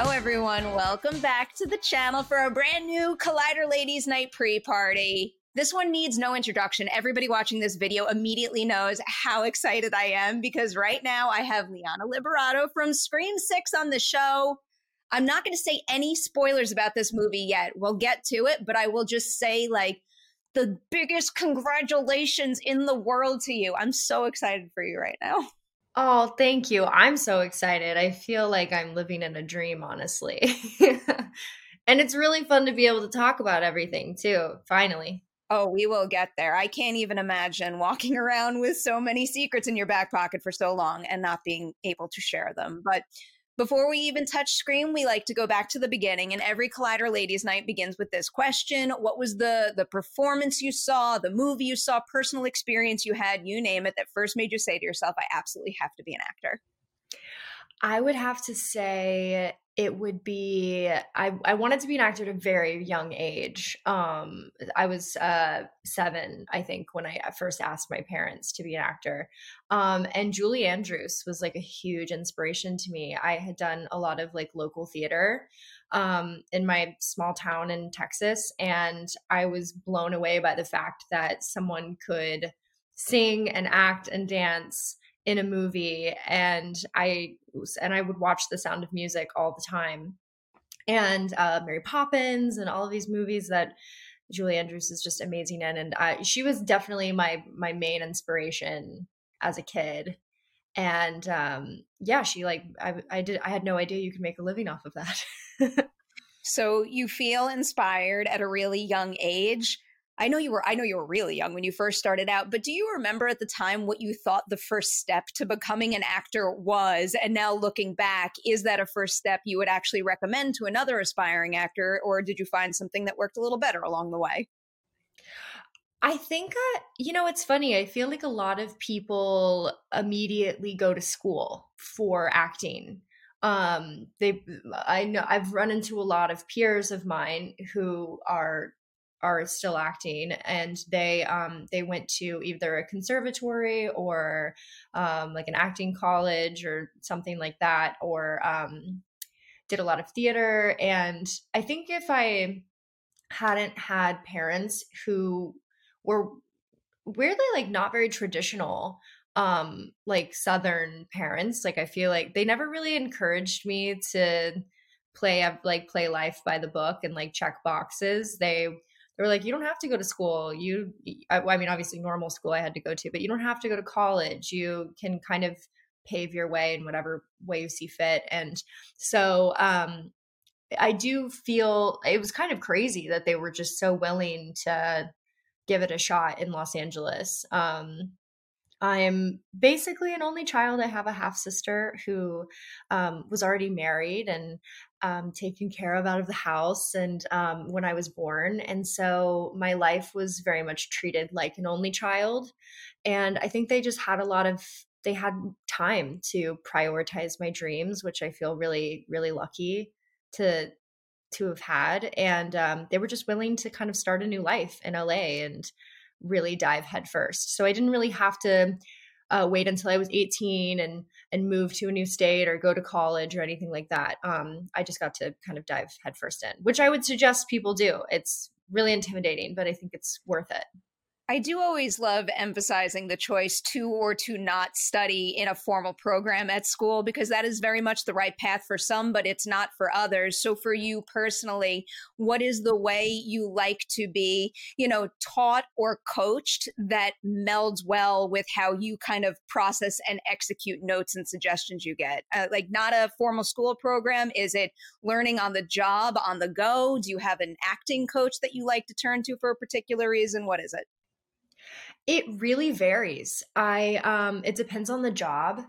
Hello, everyone. Welcome back to the channel for a brand new Collider Ladies Night pre party. This one needs no introduction. Everybody watching this video immediately knows how excited I am because right now I have Liana Liberato from Scream 6 on the show. I'm not going to say any spoilers about this movie yet. We'll get to it, but I will just say, like, the biggest congratulations in the world to you. I'm so excited for you right now. Oh, thank you. I'm so excited. I feel like I'm living in a dream, honestly. and it's really fun to be able to talk about everything too, finally. Oh, we will get there. I can't even imagine walking around with so many secrets in your back pocket for so long and not being able to share them. But before we even touch Scream, we like to go back to the beginning, and every Collider Ladies Night begins with this question: What was the the performance you saw, the movie you saw, personal experience you had, you name it, that first made you say to yourself, "I absolutely have to be an actor"? I would have to say it would be I, I wanted to be an actor at a very young age. Um, I was uh, seven, I think, when I first asked my parents to be an actor. Um, and Julie Andrews was like a huge inspiration to me. I had done a lot of like local theater um, in my small town in Texas, and I was blown away by the fact that someone could sing and act and dance in a movie and I and I would watch The Sound of Music all the time. And uh, Mary Poppins and all of these movies that Julie Andrews is just amazing in and I, she was definitely my my main inspiration as a kid. And um yeah, she like I I did I had no idea you could make a living off of that. so you feel inspired at a really young age I know you were I know you were really young when you first started out, but do you remember at the time what you thought the first step to becoming an actor was? And now looking back, is that a first step you would actually recommend to another aspiring actor or did you find something that worked a little better along the way? I think, uh, you know, it's funny. I feel like a lot of people immediately go to school for acting. Um, they, I know I've run into a lot of peers of mine who are are still acting and they um they went to either a conservatory or um like an acting college or something like that or um did a lot of theater and i think if i hadn't had parents who were weirdly like not very traditional um like southern parents like i feel like they never really encouraged me to play like play life by the book and like check boxes. They they were like, you don't have to go to school. You, I, I mean, obviously normal school I had to go to, but you don't have to go to college. You can kind of pave your way in whatever way you see fit. And so, um, I do feel it was kind of crazy that they were just so willing to give it a shot in Los Angeles. Um, I'm basically an only child. I have a half sister who um, was already married and um, taken care of out of the house, and um, when I was born, and so my life was very much treated like an only child. And I think they just had a lot of they had time to prioritize my dreams, which I feel really really lucky to to have had, and um, they were just willing to kind of start a new life in LA and really dive headfirst. So I didn't really have to uh, wait until I was 18 and and move to a new state or go to college or anything like that. Um, I just got to kind of dive headfirst in, which I would suggest people do. It's really intimidating, but I think it's worth it. I do always love emphasizing the choice to or to not study in a formal program at school because that is very much the right path for some, but it's not for others. So, for you personally, what is the way you like to be, you know, taught or coached that melds well with how you kind of process and execute notes and suggestions you get? Uh, like, not a formal school program. Is it learning on the job, on the go? Do you have an acting coach that you like to turn to for a particular reason? What is it? It really varies. I um it depends on the job.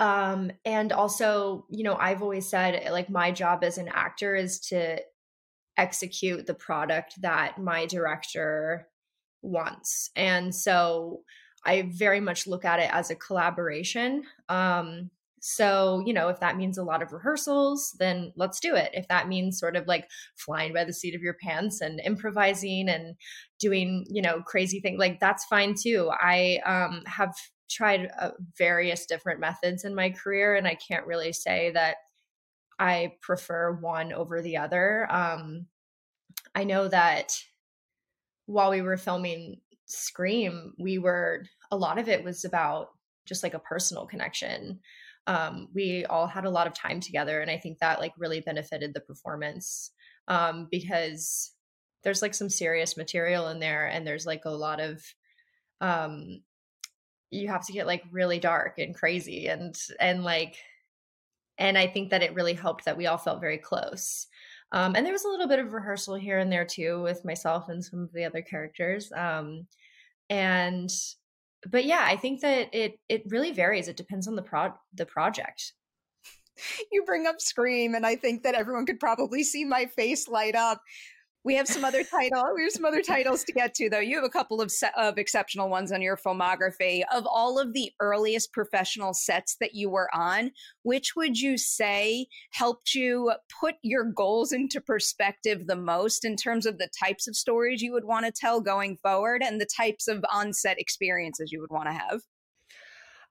Um and also, you know, I've always said like my job as an actor is to execute the product that my director wants. And so I very much look at it as a collaboration. Um so, you know, if that means a lot of rehearsals, then let's do it. If that means sort of like flying by the seat of your pants and improvising and doing, you know, crazy things, like that's fine too. I um, have tried uh, various different methods in my career, and I can't really say that I prefer one over the other. Um, I know that while we were filming Scream, we were, a lot of it was about just like a personal connection um, we all had a lot of time together and i think that like really benefited the performance um, because there's like some serious material in there and there's like a lot of um you have to get like really dark and crazy and and like and i think that it really helped that we all felt very close. Um and there was a little bit of rehearsal here and there too with myself and some of the other characters um and but yeah, I think that it it really varies. It depends on the pro the project. You bring up Scream, and I think that everyone could probably see my face light up we have some other title. We have some other titles to get to, though. You have a couple of of exceptional ones on your filmography. Of all of the earliest professional sets that you were on, which would you say helped you put your goals into perspective the most in terms of the types of stories you would want to tell going forward and the types of on-set experiences you would want to have?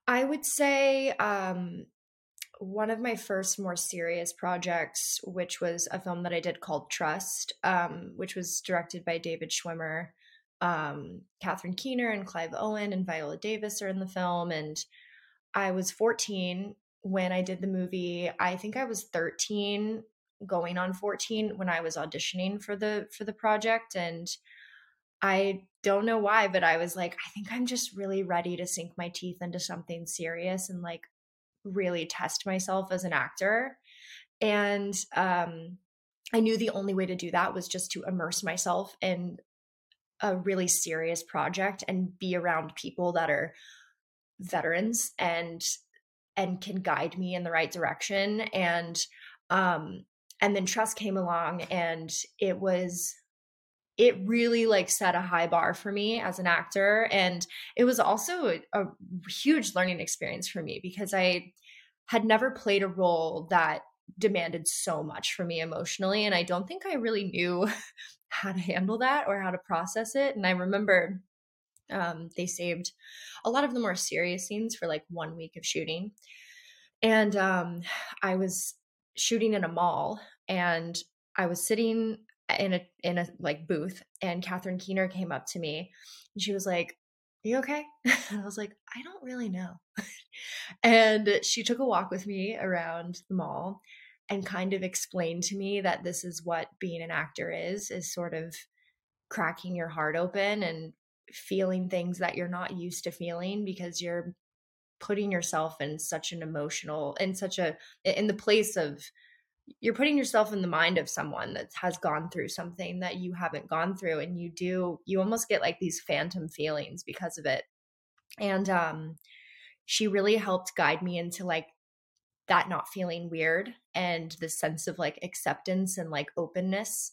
I would say um, one of my first more serious projects, which was a film that I did called Trust, um, which was directed by David Schwimmer. Um, Catherine Keener and Clive Owen and Viola Davis are in the film. And I was 14 when I did the movie. I think I was 13 going on 14 when I was auditioning for the for the project and I don't know why but I was like I think I'm just really ready to sink my teeth into something serious and like really test myself as an actor. And um, I knew the only way to do that was just to immerse myself in a really serious project and be around people that are veterans and and can guide me in the right direction and um and then trust came along and it was it really like set a high bar for me as an actor and it was also a, a, huge learning experience for me because i had never played a role that demanded so much from me emotionally and i don't think i really knew how to handle that or how to process it and i remember um, they saved a lot of the more serious scenes for like one week of shooting and um, i was shooting in a mall and i was sitting in a in a like booth and Catherine Keener came up to me and she was like, Are you okay? And I was like, I don't really know. and she took a walk with me around the mall and kind of explained to me that this is what being an actor is, is sort of cracking your heart open and feeling things that you're not used to feeling because you're putting yourself in such an emotional in such a in the place of you're putting yourself in the mind of someone that has gone through something that you haven't gone through and you do you almost get like these phantom feelings because of it and um she really helped guide me into like that not feeling weird and the sense of like acceptance and like openness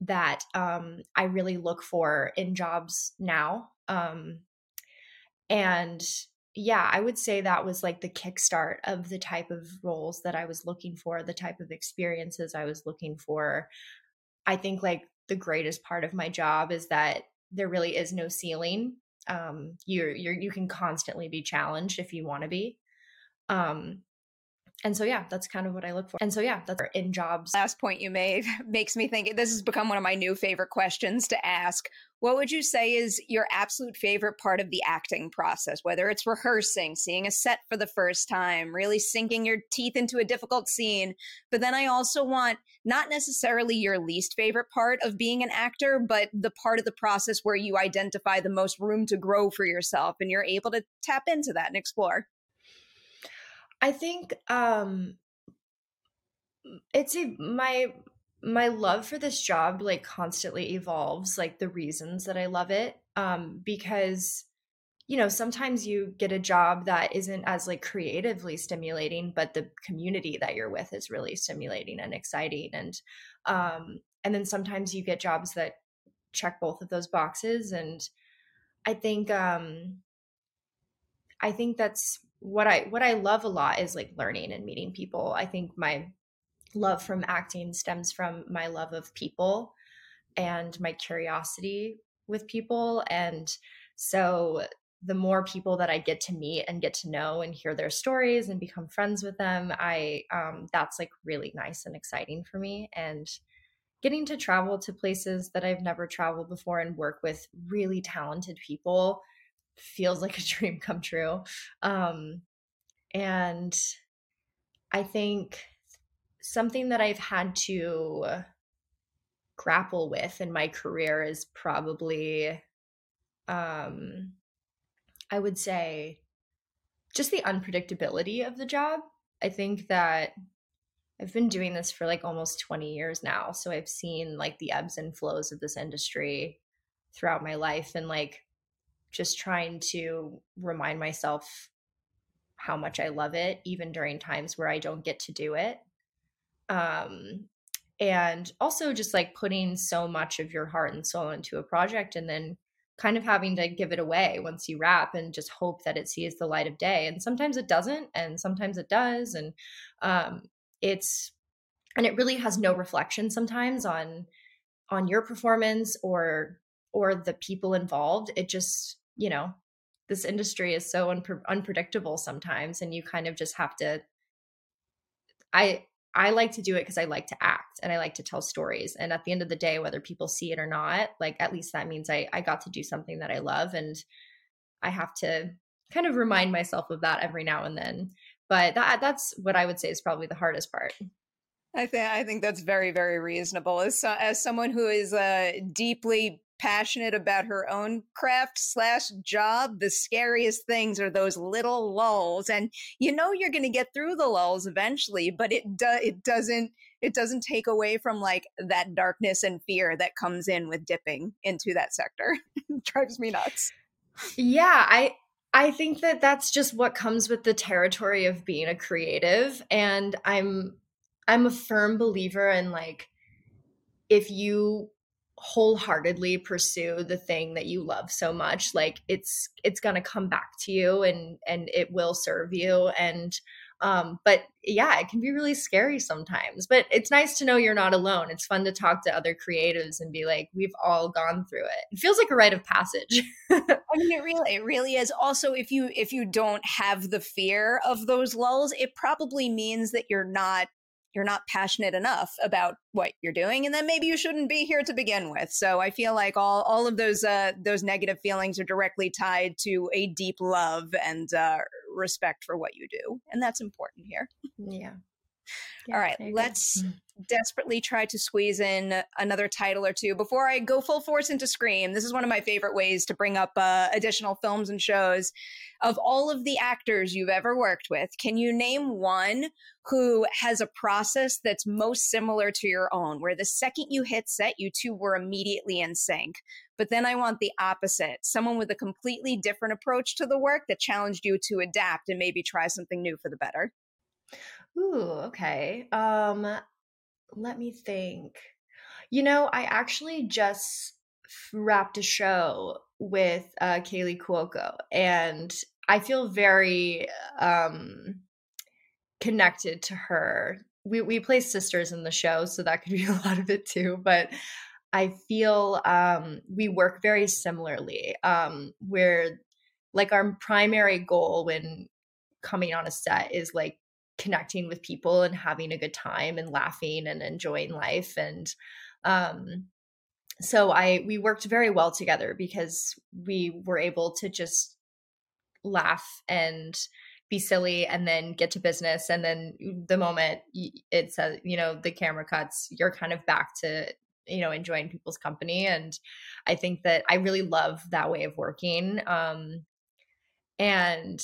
that um, I really look for in jobs now. Um, and yeah, I would say that was like the kickstart of the type of roles that I was looking for, the type of experiences I was looking for. I think like the greatest part of my job is that there really is no ceiling. Um, you're you're you can constantly be challenged if you want to be. Um, and so yeah that's kind of what i look for. And so yeah that's in jobs. Last point you made makes me think this has become one of my new favorite questions to ask. What would you say is your absolute favorite part of the acting process? Whether it's rehearsing seeing a set for the first time really sinking your teeth into a difficult scene. But then i also want not necessarily your least favorite part of being an actor but the part of the process where you identify the most room to grow for yourself and you're able to tap into that and explore I think um it's a my my love for this job like constantly evolves like the reasons that I love it um because you know sometimes you get a job that isn't as like creatively stimulating but the community that you're with is really stimulating and exciting and um and then sometimes you get jobs that check both of those boxes and I think um I think that's what I what I love a lot is like learning and meeting people. I think my love from acting stems from my love of people and my curiosity with people and so the more people that I get to meet and get to know and hear their stories and become friends with them, I um, that's like really nice and exciting for me. And getting to travel to places that I've never traveled before and work with really talented people feels like a dream come true. Um, and I think something that I've had to grapple with in my career is probably, um, I would say, just the unpredictability of the job. I think that I've been doing this for like almost 20 years now. So I've seen like the ebbs and flows of this industry throughout my life. And like, just trying to remind myself how much I love it, even during times where I don't get to do it. Um, and also just like putting so much of your heart and soul into a project and then kind of having to give it away once you wrap and just hope that it sees the light of day. And sometimes it doesn't, and sometimes it does. And um, it's, and it really has no reflection sometimes on on your performance or or the people involved it just you know, this industry is so unpre- unpredictable sometimes and you kind of just have to I I like to do it because I like to act and I like to tell stories. And at the end of the day, whether people see it or not, like at least that means I, I got to do something that I love. And I have to kind of remind myself of that every now and then. But that that's what I would say is probably the hardest part. I think I think that's very very reasonable. As so, as someone who is uh, deeply passionate about her own craft slash job, the scariest things are those little lulls. And you know you're going to get through the lulls eventually, but it do, it doesn't it doesn't take away from like that darkness and fear that comes in with dipping into that sector. drives me nuts. Yeah, I I think that that's just what comes with the territory of being a creative and I'm I'm a firm believer in like if you wholeheartedly pursue the thing that you love so much like it's it's going to come back to you and and it will serve you. And um but yeah it can be really scary sometimes. But it's nice to know you're not alone. It's fun to talk to other creatives and be like we've all gone through it. It feels like a rite of passage. I mean it really it really is. Also if you if you don't have the fear of those lulls it probably means that you're not you're not passionate enough about what you're doing and then maybe you shouldn't be here to begin with. So i feel like all all of those uh those negative feelings are directly tied to a deep love and uh respect for what you do and that's important here. Yeah All right, let's desperately try to squeeze in another title or two before I go full force into Scream. This is one of my favorite ways to bring up uh, additional films and shows. Of all of the actors you've ever worked with, can you name one who has a process that's most similar to your own, where the second you hit set, you two were immediately in sync? But then I want the opposite someone with a completely different approach to the work that challenged you to adapt and maybe try something new for the better. Ooh, okay. Um, let me think. You know, I actually just wrapped a show with uh, Kaley Cuoco, and I feel very um, connected to her. We we play sisters in the show, so that could be a lot of it too. But I feel um, we work very similarly. Um, where like our primary goal when coming on a set is like connecting with people and having a good time and laughing and enjoying life. And um so i we worked very well together because we were able to just laugh and be silly and then get to business. And then the moment it says you know the camera cuts you're kind of back to you know enjoying people's company. And i think that i really love that way of working. Um and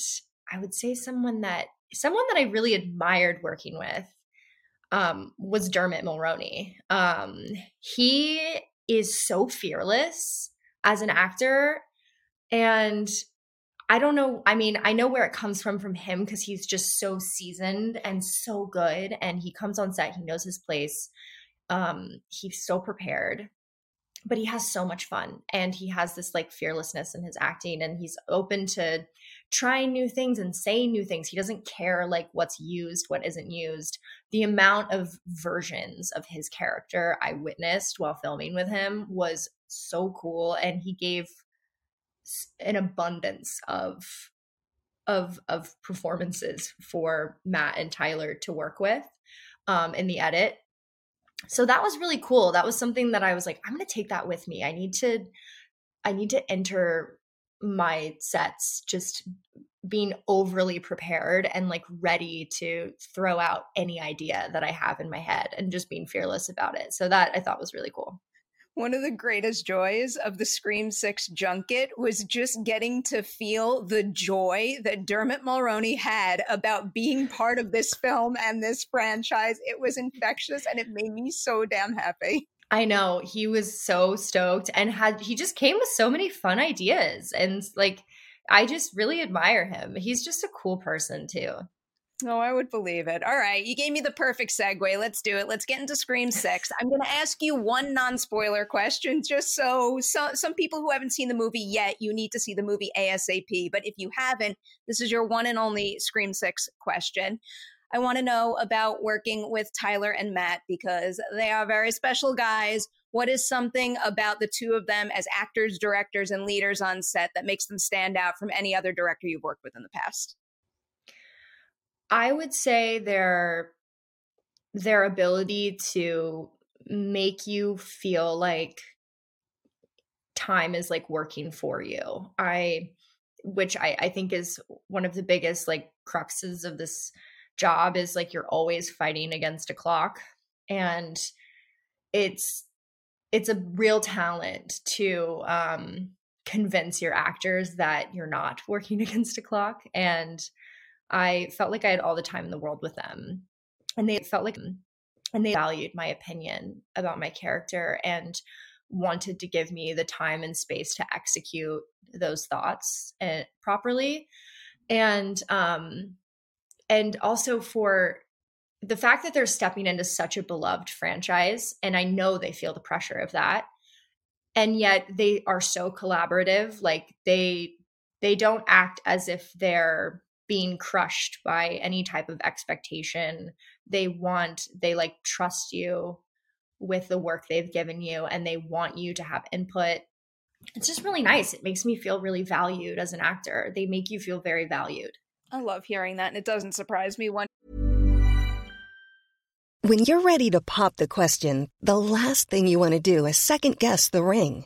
i would say someone that someone that I really admired working with um, was Dermot Mulroney. Um, he is so fearless as an actor. And I don't know. I mean, I know where it comes from from him because he's just so seasoned and so good. And he comes on set, he knows his place. Um, he's so prepared, but he has so much fun. And he has this like fearlessness in his acting, and he's open to trying new things and saying new things. He doesn't care like what's used, what isn't used. The amount of versions of his character I witnessed while filming with him was so cool and he gave an abundance of of of performances for Matt and Tyler to work with um in the edit. So that was really cool. That was something that I was like I'm going to take that with me. I need to I need to enter my sets just being overly prepared and like ready to throw out any idea that I have in my head and just being fearless about it. So that I thought was really cool. One of the greatest joys of the Scream 6 junket was just getting to feel the joy that Dermot Mulroney had about being part of this film and this franchise. It was infectious and it made me so damn happy. I know he was so stoked and had he just came with so many fun ideas and like I just really admire him. He's just a cool person too. Oh, I would believe it. All right, you gave me the perfect segue. Let's do it. Let's get into Scream 6. I'm going to ask you one non-spoiler question just so, so some people who haven't seen the movie yet, you need to see the movie ASAP, but if you haven't, this is your one and only Scream 6 question. I want to know about working with Tyler and Matt because they are very special guys. What is something about the two of them as actors, directors, and leaders on set that makes them stand out from any other director you've worked with in the past? I would say their their ability to make you feel like time is like working for you. I which I, I think is one of the biggest like cruxes of this job is like you're always fighting against a clock and it's it's a real talent to um convince your actors that you're not working against a clock and i felt like i had all the time in the world with them and they felt like and they valued my opinion about my character and wanted to give me the time and space to execute those thoughts uh, properly. And um and also for the fact that they're stepping into such a beloved franchise and i know they feel the pressure of that and yet they are so collaborative like they they don't act as if they're being crushed by any type of expectation they want they like trust you with the work they've given you and they want you to have input it's just really nice it makes me feel really valued as an actor they make you feel very valued I love hearing that, and it doesn't surprise me one. When you're ready to pop the question, the last thing you want to do is second guess the ring.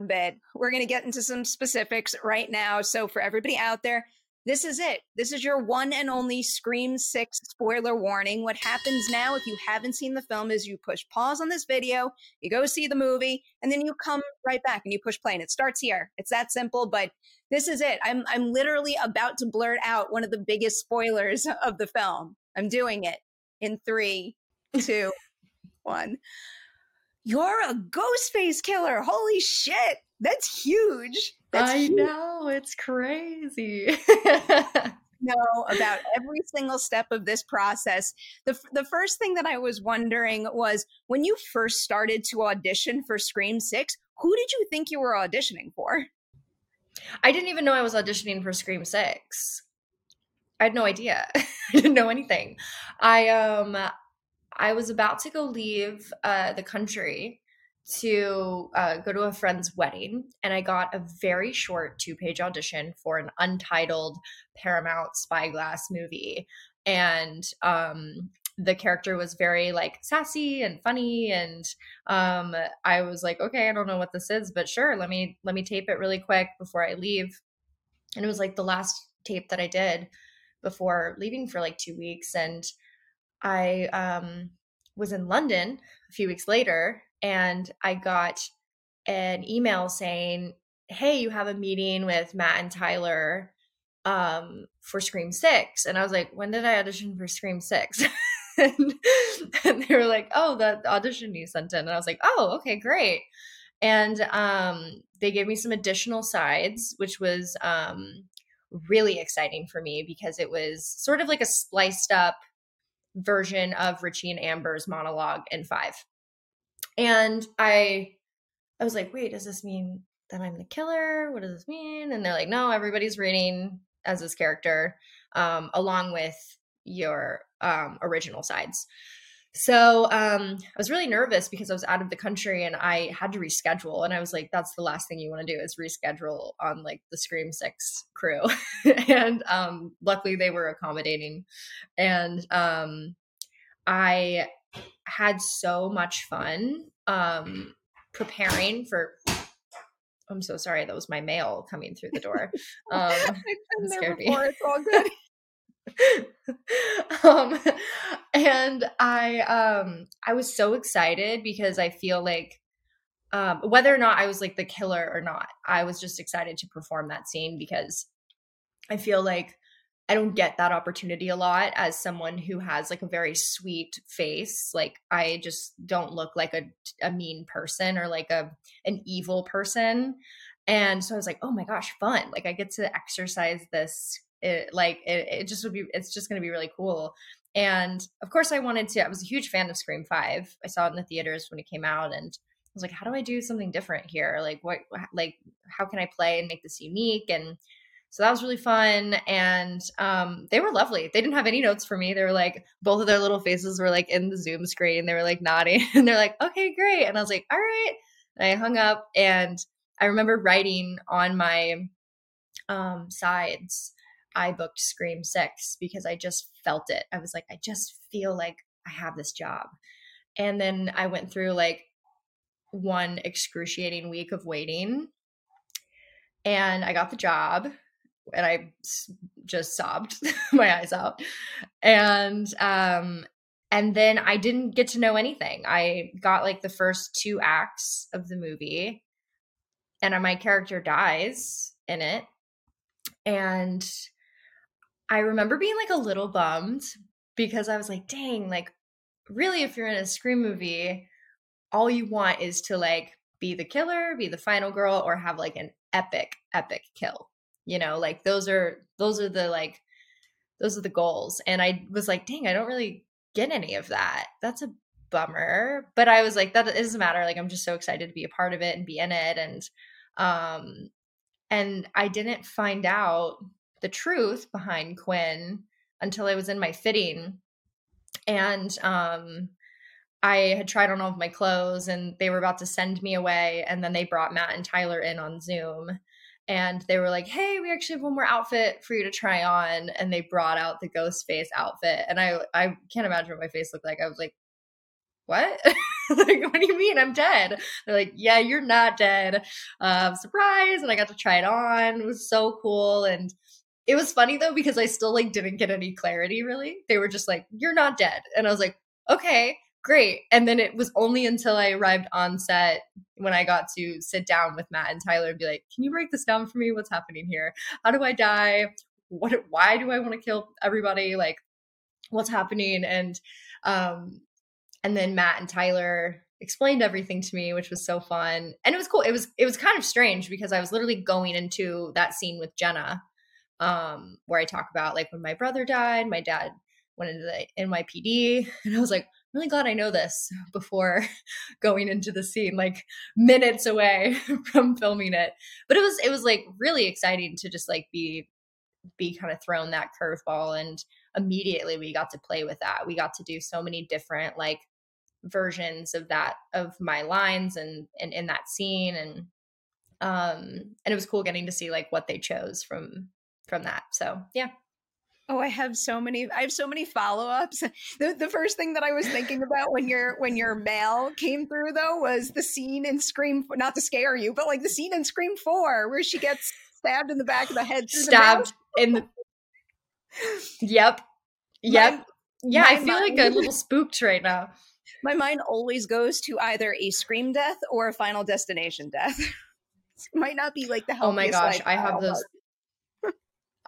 Bed. We're going to get into some specifics right now. So for everybody out there, this is it. This is your one and only Scream 6 spoiler warning. What happens now, if you haven't seen the film, is you push pause on this video, you go see the movie, and then you come right back and you push play. And it starts here. It's that simple, but this is it. I'm, I'm literally about to blurt out one of the biggest spoilers of the film. I'm doing it in three, two, one. You're a ghost face killer. Holy shit. That's huge. That's I huge. know, it's crazy. know about every single step of this process. The, the first thing that I was wondering was when you first started to audition for Scream 6, who did you think you were auditioning for? I didn't even know I was auditioning for Scream 6. I had no idea. I didn't know anything. I um I was about to go leave uh the country to uh, go to a friend's wedding, and I got a very short two page audition for an untitled Paramount Spyglass movie. And um, the character was very like sassy and funny and um i was like okay i don't know what this is but sure let me let me tape it really quick before i leave and it was like the last tape that i did before leaving for like two weeks and i um was in london a few weeks later and I got an email saying, "Hey, you have a meeting with Matt and Tyler um, for Scream 6." And I was like, "When did I audition for Scream 6?" and, and, they were like, "Oh, the audition you sent in." And I was like, "Oh, okay, great." And um, they gave me some additional sides, which was um, really exciting for me because it was sort of like a spliced up version of Richie and Amber's monologue in five. And I I was like, wait, does this mean that I'm the killer? What does this mean? And they're like, no, everybody's reading as this character, um, along with your um, original sides. So um, I was really nervous because I was out of the country and I had to reschedule. And I was like, that's the last thing you want to do is reschedule on like the Scream Six crew. and um, luckily they were accommodating. And um, I had so much fun um, preparing for. I'm so sorry. That was my mail coming through the door. Um, it scared me. It's all good. um, and I um I was so excited because I feel like um whether or not I was like the killer or not, I was just excited to perform that scene because I feel like I don't get that opportunity a lot as someone who has like a very sweet face. Like I just don't look like a, a mean person or like a an evil person. And so I was like, oh my gosh, fun. Like I get to exercise this. It, like it, it just would be, it's just going to be really cool. And of course I wanted to, I was a huge fan of Scream 5. I saw it in the theaters when it came out and I was like, how do I do something different here? Like what, like how can I play and make this unique? And so that was really fun. And um, they were lovely. They didn't have any notes for me. They were like, both of their little faces were like in the Zoom screen. They were like nodding and they're like, okay, great. And I was like, all right. And I hung up and I remember writing on my um, sides, I booked Scream 6 because I just felt it. I was like, I just feel like I have this job. And then I went through like one excruciating week of waiting and I got the job and I just sobbed my eyes out. And um and then I didn't get to know anything. I got like the first two acts of the movie and my character dies in it. And I remember being like a little bummed because I was like, dang, like really, if you're in a Scream movie, all you want is to like be the killer, be the final girl, or have like an epic, epic kill. You know, like those are those are the like those are the goals. And I was like, dang, I don't really get any of that. That's a bummer. But I was like, that doesn't matter. Like I'm just so excited to be a part of it and be in it. And um and I didn't find out the truth behind Quinn until I was in my fitting. And um I had tried on all of my clothes and they were about to send me away. And then they brought Matt and Tyler in on Zoom and they were like, "Hey, we actually have one more outfit for you to try on." And they brought out the ghost face outfit, and I I can't imagine what my face looked like. I was like, "What? like, what do you mean I'm dead?" They're like, "Yeah, you're not dead." Um, surprise! And I got to try it on. It was so cool, and it was funny though because I still like didn't get any clarity. Really, they were just like, "You're not dead," and I was like, "Okay." great. And then it was only until I arrived on set when I got to sit down with Matt and Tyler and be like, "Can you break this down for me? What's happening here? How do I die? What? Why do I want to kill everybody? Like, what's happening?" And um, and then Matt and Tyler explained everything to me, which was so fun, and it was cool. It was it was kind of strange because I was literally going into that scene with Jenna, um, where I talk about like when my brother died, my dad went into the NYPD, and I was like really glad I know this before going into the scene, like minutes away from filming it. But it was it was like really exciting to just like be be kind of thrown that curveball and immediately we got to play with that. We got to do so many different like versions of that of my lines and and in that scene and um and it was cool getting to see like what they chose from from that. So, yeah. Oh, I have so many. I have so many follow ups. The, the first thing that I was thinking about when your when your mail came through though was the scene in Scream. Not to scare you, but like the scene in Scream Four where she gets stabbed in the back of the head. Stabbed the in the. Yep. Yep. My, yeah, my I feel mind, like a little spooked right now. My mind always goes to either a Scream death or a Final Destination death. might not be like the. Oh my gosh, I have those.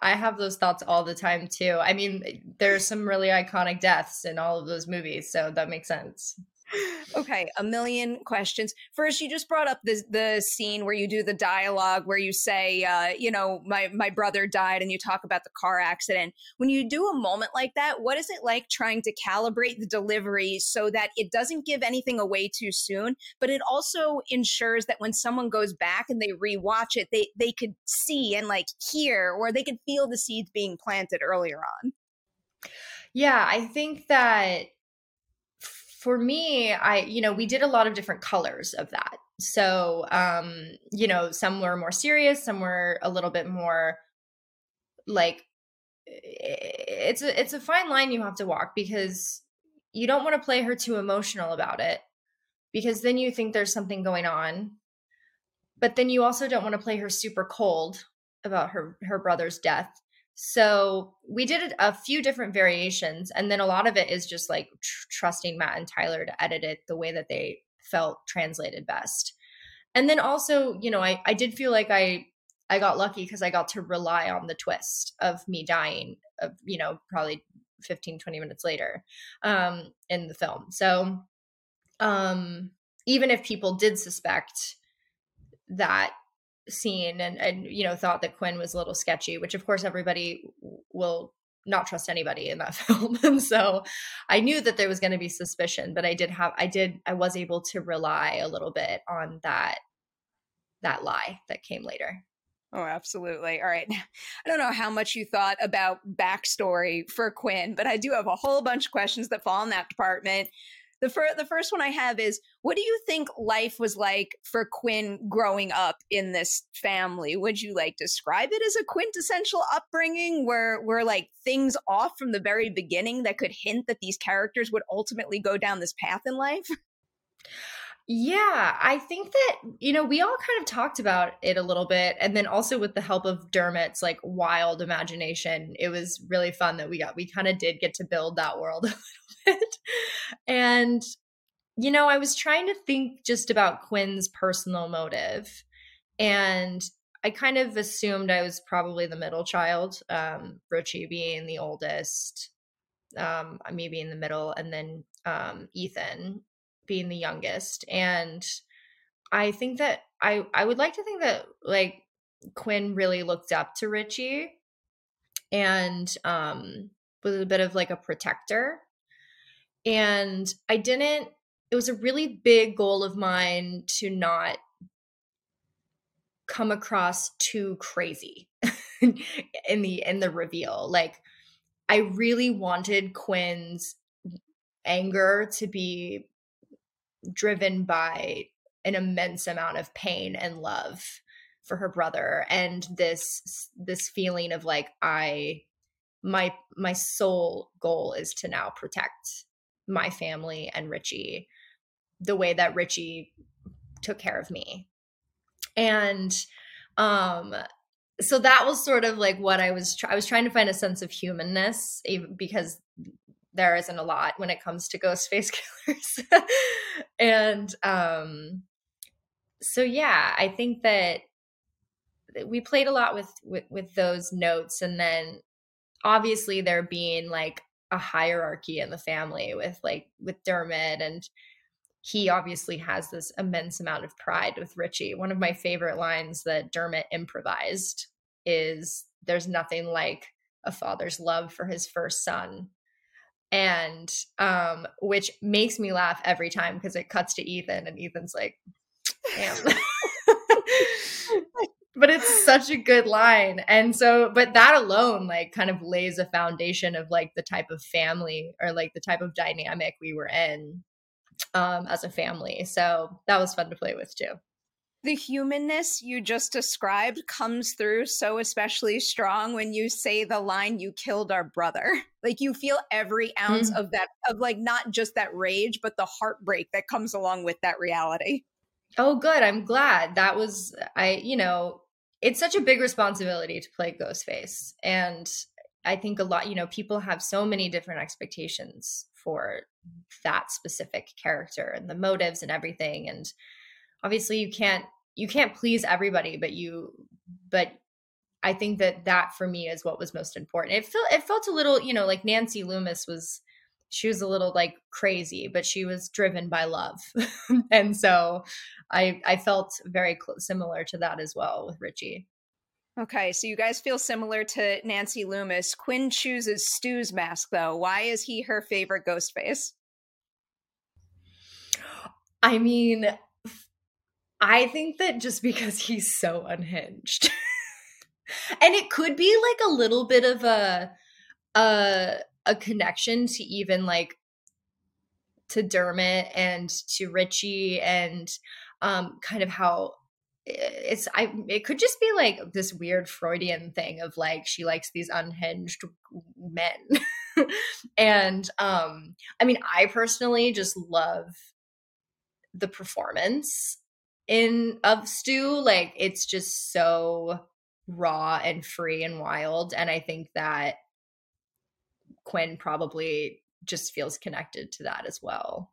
I have those thoughts all the time too. I mean, there's some really iconic deaths in all of those movies, so that makes sense okay, a million questions. First, you just brought up the the scene where you do the dialogue where you say, uh, you know, my my brother died, and you talk about the car accident. When you do a moment like that, what is it like trying to calibrate the delivery so that it doesn't give anything away too soon, but it also ensures that when someone goes back and they rewatch it, they they could see and like hear, or they could feel the seeds being planted earlier on. Yeah, I think that for me, I, you know, we did a lot of different colors of that. So, um, you know, some were more serious, some were a little bit more like it's a it's a fine line you have to walk because you don't want to play her too emotional about it because then you think there's something going on. But then you also don't want to play her super cold about her her brother's death so we did a few different variations, and then a lot of it is just like tr- trusting Matt and Tyler to edit it the way that they felt translated best. And then also, you know, I I did feel like I I got lucky because I got to rely on the twist of me dying of you know probably 15 20 minutes later um in the film. So um even if people did suspect that scene and and you know thought that Quinn was a little sketchy, which of course everybody will not trust anybody in that film. and so I knew that there was going to be suspicion, but I did have I did I was able to rely a little bit on that that lie that came later. Oh, absolutely. All right. I don't know how much you thought about backstory for Quinn, but I do have a whole bunch of questions that fall in that department the first the first one I have is what do you think life was like for Quinn growing up in this family? Would you like describe it as a quintessential upbringing where where like things off from the very beginning that could hint that these characters would ultimately go down this path in life? Yeah, I think that, you know, we all kind of talked about it a little bit. And then also with the help of Dermot's like wild imagination, it was really fun that we got, we kind of did get to build that world a bit. And, you know, I was trying to think just about Quinn's personal motive. And I kind of assumed I was probably the middle child, um, Richie being the oldest. um, maybe in the middle, and then um, Ethan being the youngest. And I think that I I would like to think that like Quinn really looked up to Richie and um was a bit of like a protector. And I didn't it was a really big goal of mine to not come across too crazy in the in the reveal. Like I really wanted Quinn's anger to be driven by an immense amount of pain and love for her brother and this this feeling of like I my my sole goal is to now protect my family and Richie the way that Richie took care of me. And um so that was sort of like what I was I was trying to find a sense of humanness because there isn't a lot when it comes to Ghostface killers. and um so yeah, I think that we played a lot with, with with those notes and then obviously there being like a hierarchy in the family with like with Dermot and he obviously has this immense amount of pride with Richie. One of my favorite lines that Dermot improvised is there's nothing like a father's love for his first son. And um which makes me laugh every time because it cuts to Ethan and Ethan's like damn. but it's such a good line and so but that alone like kind of lays a foundation of like the type of family or like the type of dynamic we were in um as a family so that was fun to play with too the humanness you just described comes through so especially strong when you say the line you killed our brother like you feel every ounce mm-hmm. of that of like not just that rage but the heartbreak that comes along with that reality Oh, good. I'm glad. That was I, you know, it's such a big responsibility to play Ghostface. And I think a lot, you know, people have so many different expectations for that specific character and the motives and everything. And obviously you can't you can't please everybody, but you but I think that that for me is what was most important. It felt it felt a little, you know, like Nancy Loomis was she was a little like crazy, but she was driven by love. and so I I felt very cl- similar to that as well with Richie. Okay, so you guys feel similar to Nancy Loomis. Quinn chooses Stu's mask though. Why is he her favorite Ghostface? I mean, I think that just because he's so unhinged. and it could be like a little bit of a a a connection to even like to Dermot and to Richie and um kind of how it's I it could just be like this weird Freudian thing of like she likes these unhinged men. and um I mean I personally just love the performance in of Stu like it's just so raw and free and wild and I think that Quinn probably just feels connected to that as well.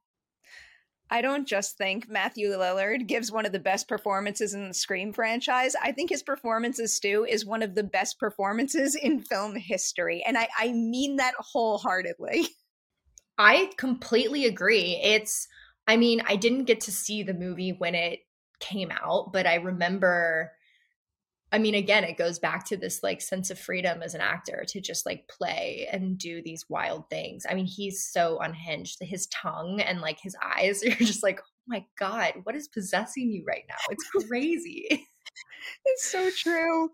I don't just think Matthew Lillard gives one of the best performances in the Scream franchise. I think his performance as Stu is one of the best performances in film history. And I, I mean that wholeheartedly. I completely agree. It's, I mean, I didn't get to see the movie when it came out, but I remember I mean, again, it goes back to this like sense of freedom as an actor to just like play and do these wild things. I mean, he's so unhinged. His tongue and like his eyes, you're just like, oh my God, what is possessing you right now? It's crazy. it's so true.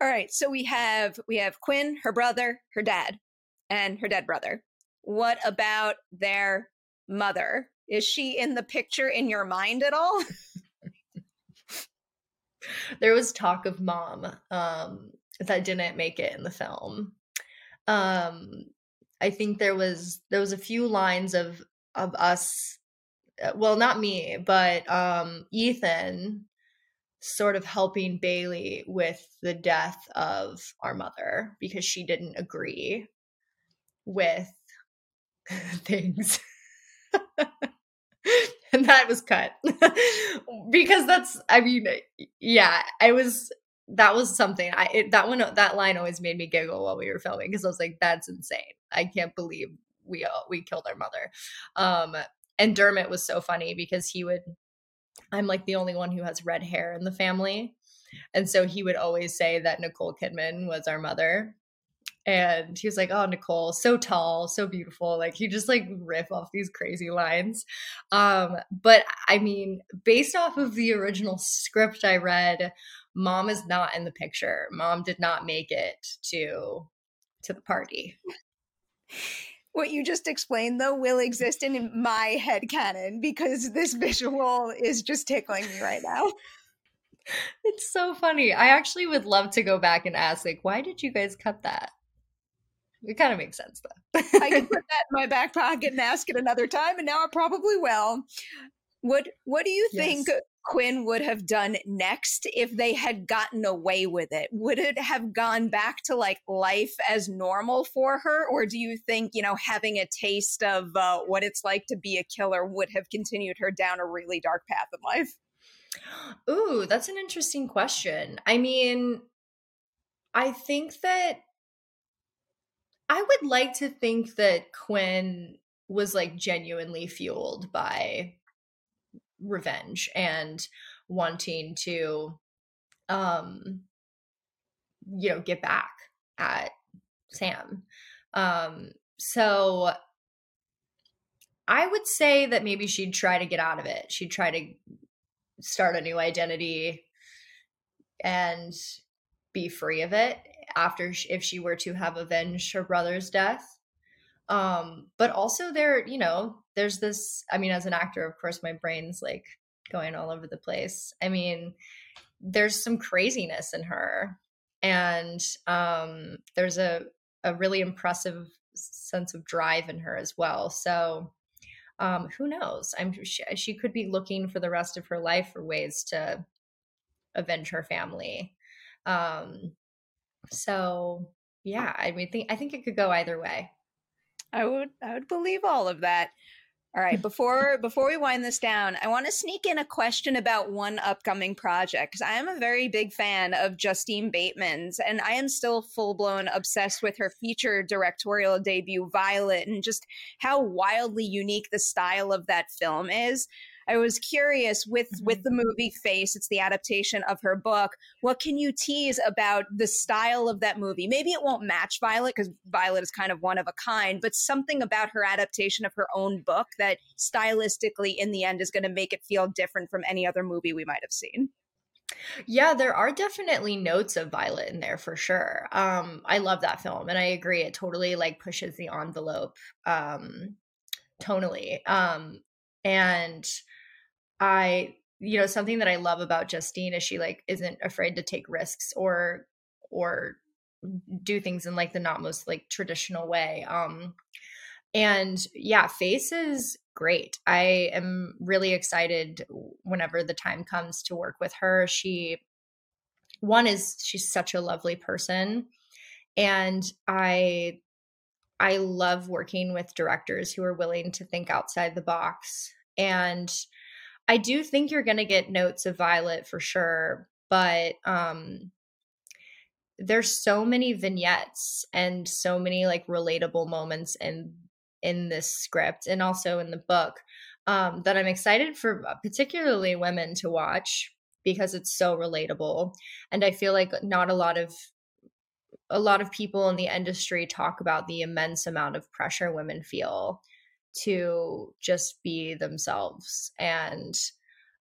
All right. So we have we have Quinn, her brother, her dad, and her dead brother. What about their mother? Is she in the picture in your mind at all? there was talk of mom um, that didn't make it in the film. Um, I think there was there was a few lines of of us, uh, well, not me, but um, Ethan, sort of helping Bailey with the death of our mother because she didn't agree with things. and that was cut because that's i mean yeah i was that was something I it, that one that line always made me giggle while we were filming because I was like, that's insane. I can't believe we all we killed our mother. Um, and Dermot was so funny because he would. I'm like the only one who has red hair in the family, and so he would always say that Nicole Kidman was our mother. And he was like, "Oh, Nicole, so tall, so beautiful." Like he just like riff off these crazy lines. Um, but I mean, based off of the original script I read, mom is not in the picture. Mom did not make it to to the party. What you just explained though will exist in my head canon because this visual is just tickling me right now. It's so funny. I actually would love to go back and ask, like, why did you guys cut that? It kind of makes sense though. I can put that in my back pocket and ask it another time, and now I probably will. What What do you think yes. Quinn would have done next if they had gotten away with it? Would it have gone back to like life as normal for her? Or do you think, you know, having a taste of uh, what it's like to be a killer would have continued her down a really dark path in life? Ooh, that's an interesting question. I mean, I think that I would like to think that Quinn was like genuinely fueled by revenge and wanting to um you know get back at Sam. Um so I would say that maybe she'd try to get out of it. She'd try to start a new identity and be free of it after if she were to have avenged her brother's death. Um but also there you know there's this i mean as an actor of course my brain's like going all over the place. I mean there's some craziness in her. And um there's a a really impressive sense of drive in her as well. So um who knows? I'm she, she could be looking for the rest of her life for ways to avenge her family. Um so yeah i mean think i think it could go either way I would I would believe all of that. All right, before before we wind this down, I want to sneak in a question about one upcoming project because I am a very big fan of Justine Bateman's, and I am still full blown obsessed with her feature directorial debut, Violet, and just how wildly unique the style of that film is. I was curious with mm-hmm. with the movie Face, it's the adaptation of her book. What can you tease about the style of that movie? Maybe it won't match Violet because Violet is kind of one of a kind, but something about her adaptation of her own book that stylistically in the end is going to make it feel different from any other movie we might have seen. Yeah, there are definitely notes of Violet in there for sure. Um, I love that film and I agree it totally like pushes the envelope um tonally. Um and I, you know, something that I love about Justine is she like isn't afraid to take risks or or do things in like the not most like traditional way. Um and yeah, Face is great. I am really excited whenever the time comes to work with her. She one is she's such a lovely person and I I love working with directors who are willing to think outside the box and I do think you're going to get notes of Violet for sure, but um there's so many vignettes and so many like relatable moments in in this script and also in the book um that I'm excited for uh, particularly women to watch because it's so relatable and I feel like not a lot of a lot of people in the industry talk about the immense amount of pressure women feel to just be themselves and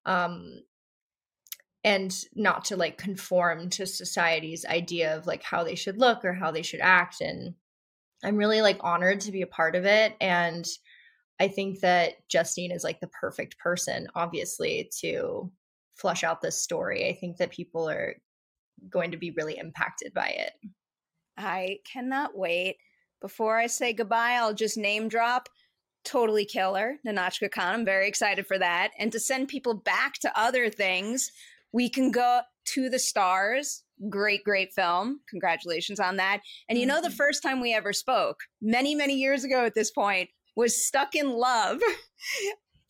um and not to like conform to society's idea of like how they should look or how they should act and i'm really like honored to be a part of it and i think that justine is like the perfect person obviously to flush out this story. I think that people are going to be really impacted by it. I cannot wait. Before i say goodbye i'll just name drop totally killer, Nahnatchka Khan. I'm very excited for that. And to send people back to other things, we can go to the stars. Great, great film. Congratulations on that. And you know, the mm-hmm. first time we ever spoke, many, many years ago at this point, was Stuck in Love.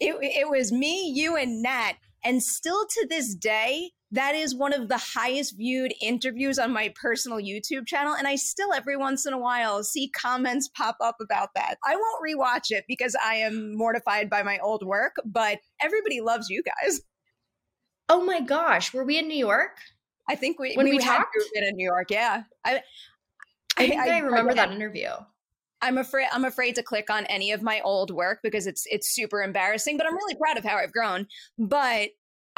It, it was me, you, and Nat. And still to this day, that is one of the highest viewed interviews on my personal YouTube channel. And I still, every once in a while, see comments pop up about that. I won't rewatch it because I am mortified by my old work, but everybody loves you guys. Oh my gosh. Were we in New York? I think we, when we, we talked in New York. Yeah. I, I think I, I remember I, that interview. I'm afraid I'm afraid to click on any of my old work because it's it's super embarrassing, but I'm really proud of how I've grown. But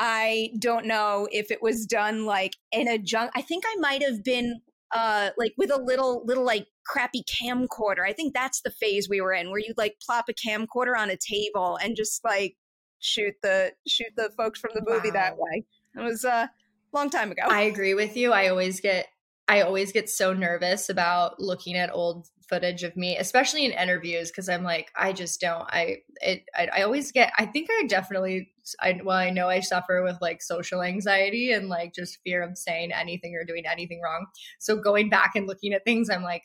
I don't know if it was done like in a junk. I think I might have been uh like with a little little like crappy camcorder. I think that's the phase we were in where you like plop a camcorder on a table and just like shoot the shoot the folks from the movie wow. that way. It was a uh, long time ago. I agree with you. I always get I always get so nervous about looking at old footage of me, especially in interviews, because I'm like, I just don't. I it. I, I, always get. I think I definitely. I well, I know I suffer with like social anxiety and like just fear of saying anything or doing anything wrong. So going back and looking at things, I'm like,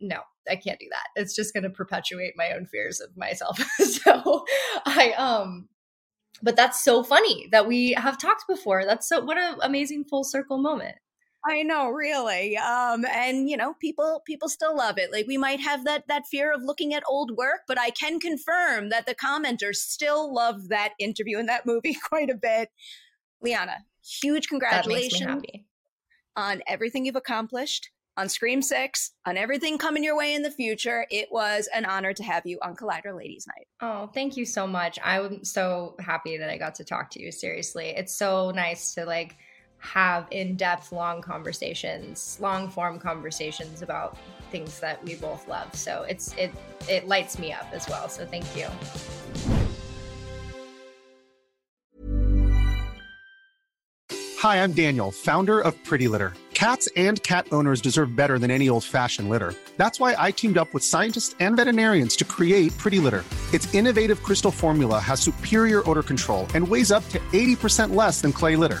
no, I can't do that. It's just going to perpetuate my own fears of myself. so I um but that's so funny that we have talked before. That's so what an amazing full circle moment. I know, really. Um, and you know, people people still love it. Like we might have that that fear of looking at old work, but I can confirm that the commenters still love that interview and that movie quite a bit. Liana, huge congratulations on everything you've accomplished on Scream 6, on everything coming your way in the future. It was an honor to have you on Collider Ladies Night. Oh, thank you so much. I'm so happy that I got to talk to you. Seriously. It's so nice to like have in-depth long conversations long form conversations about things that we both love. So it's it it lights me up as well. So thank you. Hi i'm daniel founder of pretty litter. Cats and cat owners deserve better than any old-fashioned litter. That's why i teamed up with scientists and veterinarians to create pretty litter. Its innovative crystal formula has superior odor control and weighs up to 80% less than clay litter